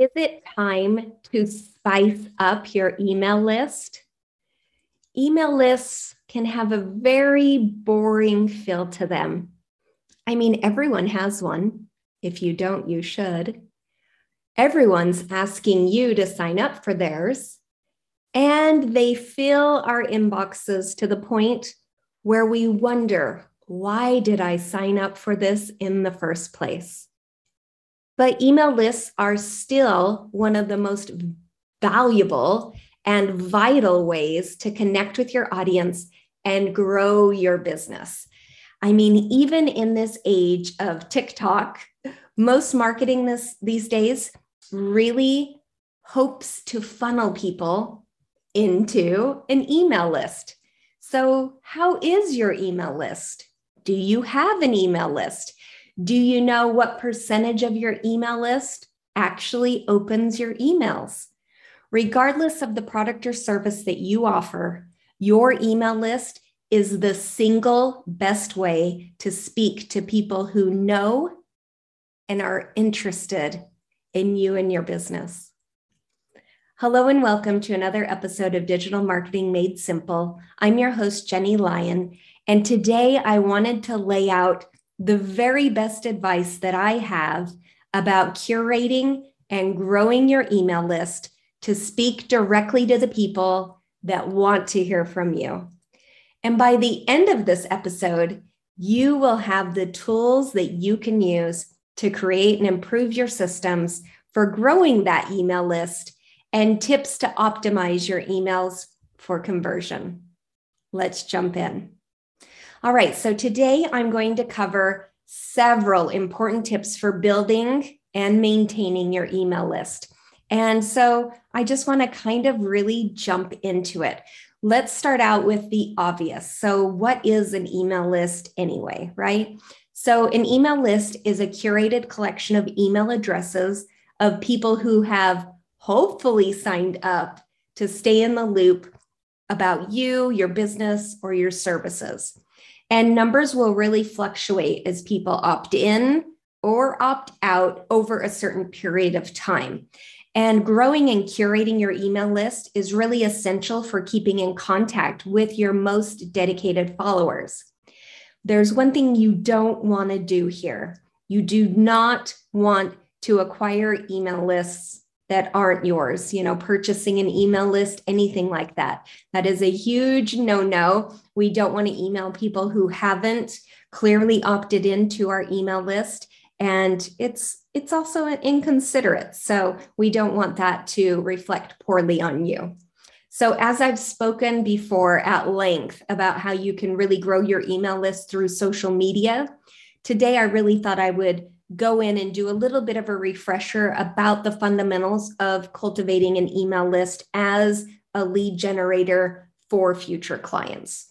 Is it time to spice up your email list? Email lists can have a very boring feel to them. I mean, everyone has one. If you don't, you should. Everyone's asking you to sign up for theirs, and they fill our inboxes to the point where we wonder why did I sign up for this in the first place? But email lists are still one of the most valuable and vital ways to connect with your audience and grow your business. I mean, even in this age of TikTok, most marketing this these days really hopes to funnel people into an email list. So, how is your email list? Do you have an email list? Do you know what percentage of your email list actually opens your emails? Regardless of the product or service that you offer, your email list is the single best way to speak to people who know and are interested in you and your business. Hello, and welcome to another episode of Digital Marketing Made Simple. I'm your host, Jenny Lyon, and today I wanted to lay out the very best advice that I have about curating and growing your email list to speak directly to the people that want to hear from you. And by the end of this episode, you will have the tools that you can use to create and improve your systems for growing that email list and tips to optimize your emails for conversion. Let's jump in. All right, so today I'm going to cover several important tips for building and maintaining your email list. And so I just want to kind of really jump into it. Let's start out with the obvious. So, what is an email list anyway, right? So, an email list is a curated collection of email addresses of people who have hopefully signed up to stay in the loop about you, your business, or your services. And numbers will really fluctuate as people opt in or opt out over a certain period of time. And growing and curating your email list is really essential for keeping in contact with your most dedicated followers. There's one thing you don't want to do here. You do not want to acquire email lists that aren't yours, you know, purchasing an email list, anything like that. That is a huge no no. We don't want to email people who haven't clearly opted into our email list. And it's it's also inconsiderate. So we don't want that to reflect poorly on you. So, as I've spoken before at length about how you can really grow your email list through social media, today I really thought I would go in and do a little bit of a refresher about the fundamentals of cultivating an email list as a lead generator for future clients.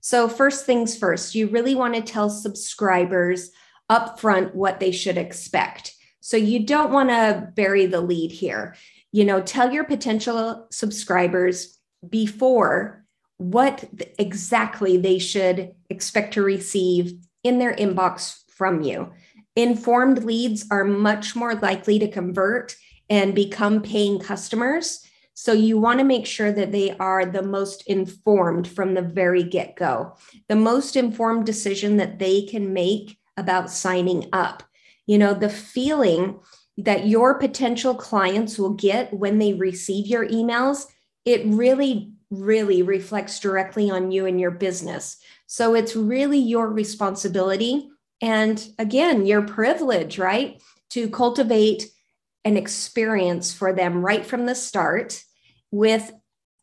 So, first things first, you really want to tell subscribers upfront what they should expect. So, you don't want to bury the lead here. You know, tell your potential subscribers before what exactly they should expect to receive in their inbox from you. Informed leads are much more likely to convert and become paying customers. So you want to make sure that they are the most informed from the very get go, the most informed decision that they can make about signing up. you know, the feeling that your potential clients will get when they receive your emails, it really, really reflects directly on you and your business. So it's really your responsibility. And again, your privilege, right? To cultivate an experience for them right from the start with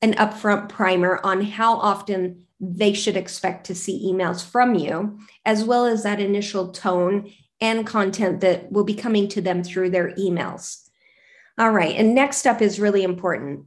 an upfront primer on how often they should expect to see emails from you, as well as that initial tone and content that will be coming to them through their emails. All right, and next up is really important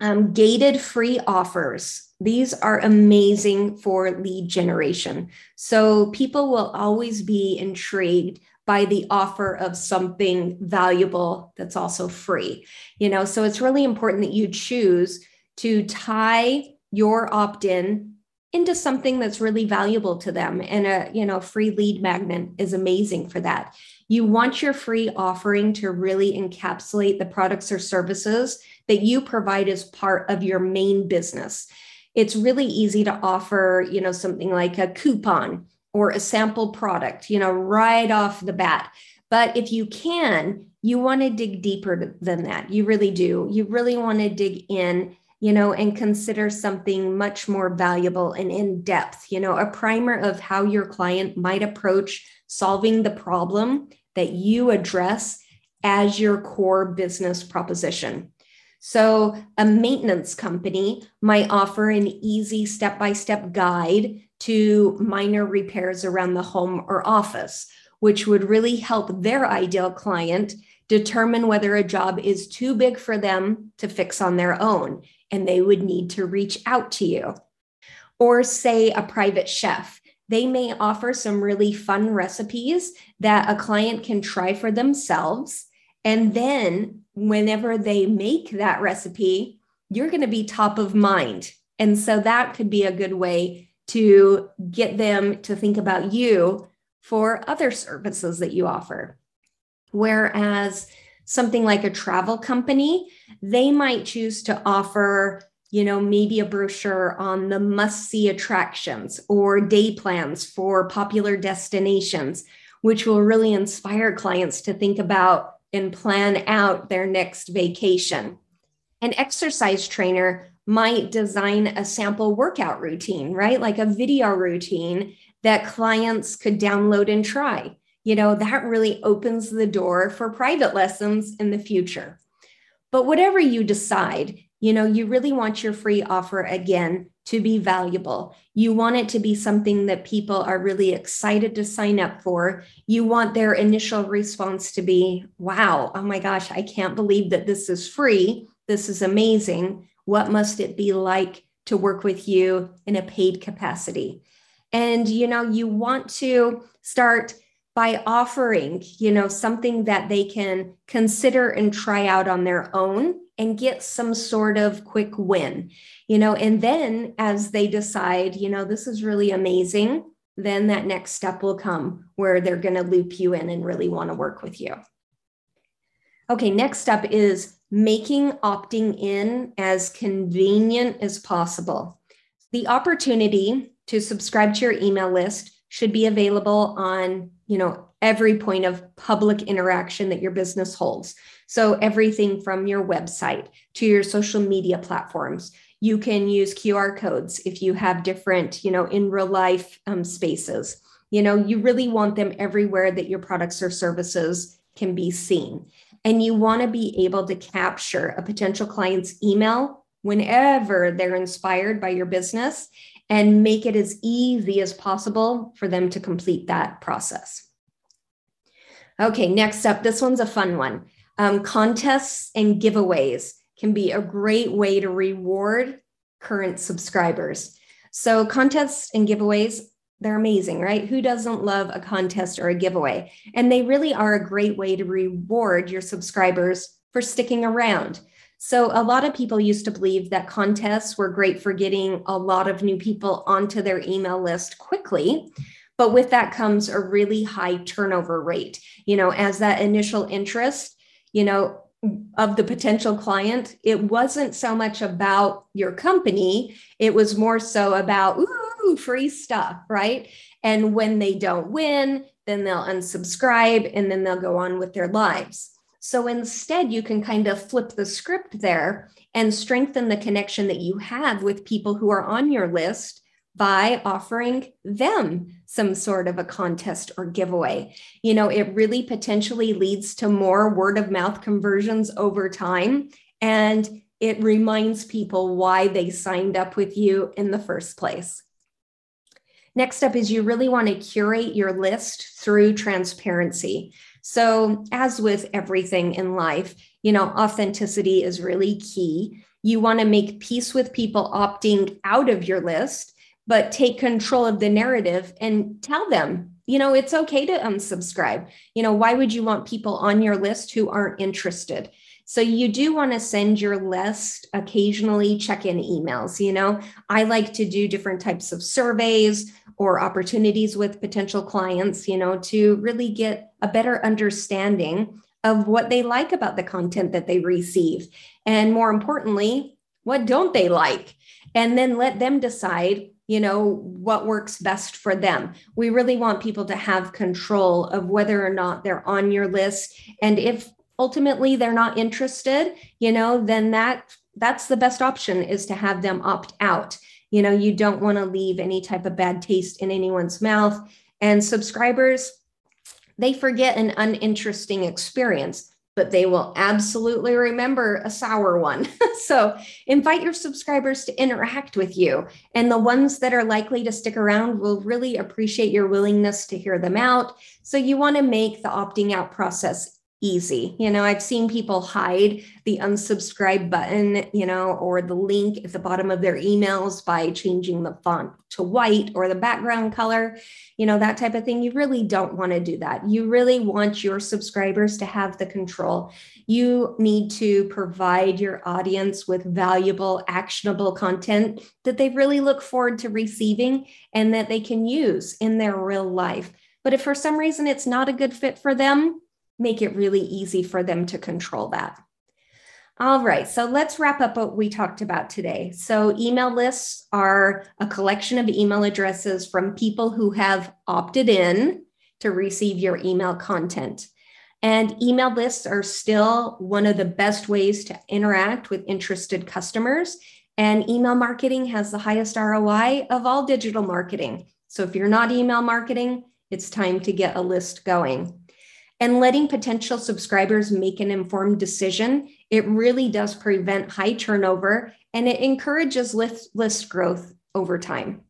um, gated free offers. These are amazing for lead generation. So people will always be intrigued by the offer of something valuable that's also free. You know, so it's really important that you choose to tie your opt-in into something that's really valuable to them. And a you know free lead magnet is amazing for that. You want your free offering to really encapsulate the products or services that you provide as part of your main business. It's really easy to offer you know something like a coupon or a sample product you know right off the bat. But if you can you want to dig deeper than that. You really do. You really want to dig in you know, and consider something much more valuable and in depth, you know, a primer of how your client might approach solving the problem that you address as your core business proposition. So, a maintenance company might offer an easy step by step guide to minor repairs around the home or office, which would really help their ideal client determine whether a job is too big for them to fix on their own and they would need to reach out to you. Or, say, a private chef. They may offer some really fun recipes that a client can try for themselves. And then, whenever they make that recipe, you're going to be top of mind. And so, that could be a good way to get them to think about you for other services that you offer. Whereas something like a travel company, they might choose to offer you know, maybe a brochure on the must see attractions or day plans for popular destinations, which will really inspire clients to think about and plan out their next vacation. An exercise trainer might design a sample workout routine, right? Like a video routine that clients could download and try you know, that really opens the door for private lessons in the future. But whatever you decide, you know, you really want your free offer again to be valuable. You want it to be something that people are really excited to sign up for. You want their initial response to be, wow, oh my gosh, I can't believe that this is free. This is amazing. What must it be like to work with you in a paid capacity? And, you know, you want to start by offering, you know, something that they can consider and try out on their own and get some sort of quick win, you know, and then as they decide, you know, this is really amazing, then that next step will come where they're going to loop you in and really want to work with you. Okay, next step is making opting in as convenient as possible. The opportunity to subscribe to your email list should be available on you know every point of public interaction that your business holds. So everything from your website to your social media platforms. You can use qr codes if you have different you know in real life um, spaces. You know you really want them everywhere that your products or services can be seen. And you want to be able to capture a potential client's email whenever they're inspired by your business and make it as easy as possible for them to complete that process. Okay, next up, this one's a fun one. Um, contests and giveaways can be a great way to reward current subscribers. So, contests and giveaways, they're amazing, right? Who doesn't love a contest or a giveaway? And they really are a great way to reward your subscribers for sticking around. So, a lot of people used to believe that contests were great for getting a lot of new people onto their email list quickly. But with that comes a really high turnover rate. You know, as that initial interest, you know, of the potential client, it wasn't so much about your company, it was more so about, ooh, free stuff, right? And when they don't win, then they'll unsubscribe, and then they'll go on with their lives. So instead, you can kind of flip the script there and strengthen the connection that you have with people who are on your list by offering them some sort of a contest or giveaway. You know, it really potentially leads to more word of mouth conversions over time. And it reminds people why they signed up with you in the first place. Next up is you really want to curate your list through transparency. So, as with everything in life, you know, authenticity is really key. You want to make peace with people opting out of your list but take control of the narrative and tell them, you know, it's okay to unsubscribe. You know, why would you want people on your list who aren't interested? So you do want to send your list occasionally check in emails. You know, I like to do different types of surveys or opportunities with potential clients, you know, to really get a better understanding of what they like about the content that they receive. And more importantly, what don't they like? And then let them decide you know what works best for them we really want people to have control of whether or not they're on your list and if ultimately they're not interested you know then that that's the best option is to have them opt out you know you don't want to leave any type of bad taste in anyone's mouth and subscribers they forget an uninteresting experience but they will absolutely remember a sour one. so invite your subscribers to interact with you. And the ones that are likely to stick around will really appreciate your willingness to hear them out. So you want to make the opting out process easy. You know, I've seen people hide the unsubscribe button, you know, or the link at the bottom of their emails by changing the font to white or the background color, you know, that type of thing. You really don't want to do that. You really want your subscribers to have the control. You need to provide your audience with valuable, actionable content that they really look forward to receiving and that they can use in their real life. But if for some reason it's not a good fit for them, make it really easy for them to control that. All right, so let's wrap up what we talked about today. So, email lists are a collection of email addresses from people who have opted in to receive your email content. And email lists are still one of the best ways to interact with interested customers. And email marketing has the highest ROI of all digital marketing. So, if you're not email marketing, it's time to get a list going and letting potential subscribers make an informed decision, it really does prevent high turnover and it encourages list, list growth over time.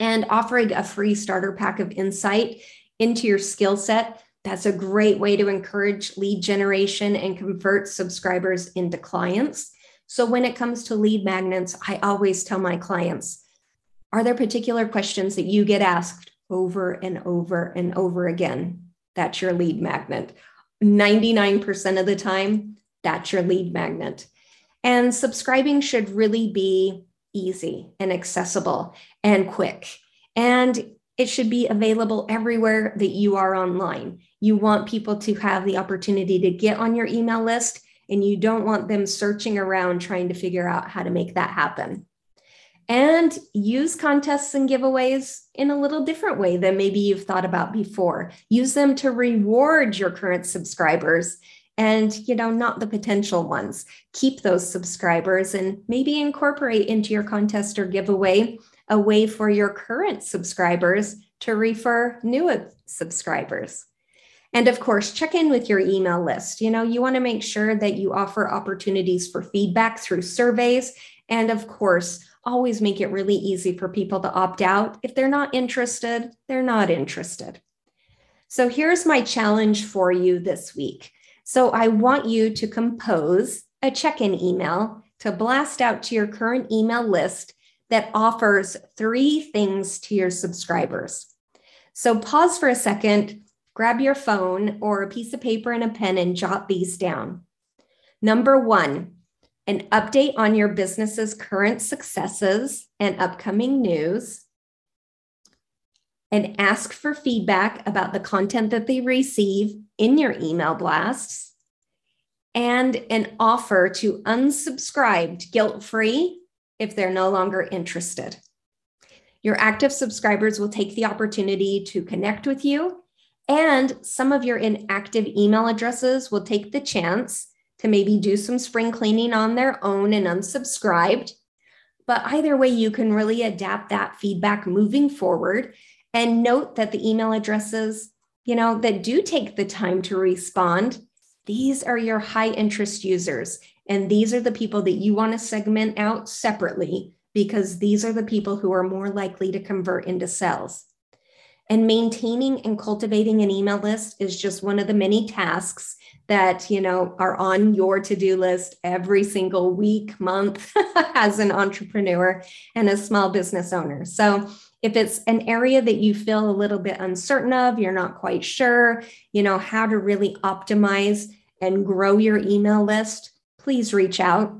And offering a free starter pack of insight into your skill set, that's a great way to encourage lead generation and convert subscribers into clients. So, when it comes to lead magnets, I always tell my clients are there particular questions that you get asked over and over and over again? That's your lead magnet. 99% of the time, that's your lead magnet. And subscribing should really be easy and accessible and quick. And it should be available everywhere that you are online. You want people to have the opportunity to get on your email list, and you don't want them searching around trying to figure out how to make that happen and use contests and giveaways in a little different way than maybe you've thought about before. Use them to reward your current subscribers and you know not the potential ones. Keep those subscribers and maybe incorporate into your contest or giveaway a way for your current subscribers to refer new subscribers. And of course, check in with your email list. You know, you want to make sure that you offer opportunities for feedback through surveys and of course, always make it really easy for people to opt out. If they're not interested, they're not interested. So here's my challenge for you this week. So I want you to compose a check in email to blast out to your current email list that offers three things to your subscribers. So pause for a second, grab your phone or a piece of paper and a pen and jot these down. Number one, an update on your business's current successes and upcoming news, and ask for feedback about the content that they receive in your email blasts, and an offer to unsubscribe guilt free if they're no longer interested. Your active subscribers will take the opportunity to connect with you And some of your inactive email addresses will take the chance to maybe do some spring cleaning on their own and unsubscribed. But either way, you can really adapt that feedback moving forward and note that the email addresses, you know, that do take the time to respond, these are your high interest users. And these are the people that you want to segment out separately because these are the people who are more likely to convert into sales. And maintaining and cultivating an email list is just one of the many tasks that, you know, are on your to-do list every single week, month as an entrepreneur and a small business owner. So, if it's an area that you feel a little bit uncertain of, you're not quite sure, you know, how to really optimize and grow your email list, please reach out.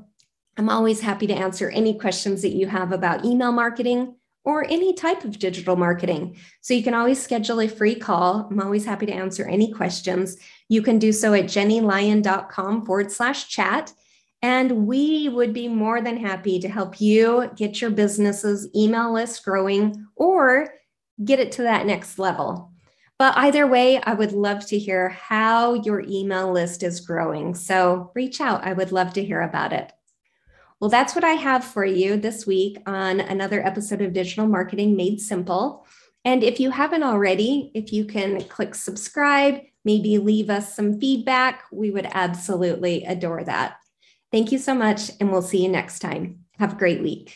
I'm always happy to answer any questions that you have about email marketing or any type of digital marketing. So you can always schedule a free call. I'm always happy to answer any questions. You can do so at jennylyon.com forward slash chat. And we would be more than happy to help you get your business's email list growing or get it to that next level. But either way, I would love to hear how your email list is growing. So reach out. I would love to hear about it. Well, that's what I have for you this week on another episode of Digital Marketing Made Simple. And if you haven't already, if you can click subscribe, maybe leave us some feedback, we would absolutely adore that. Thank you so much, and we'll see you next time. Have a great week.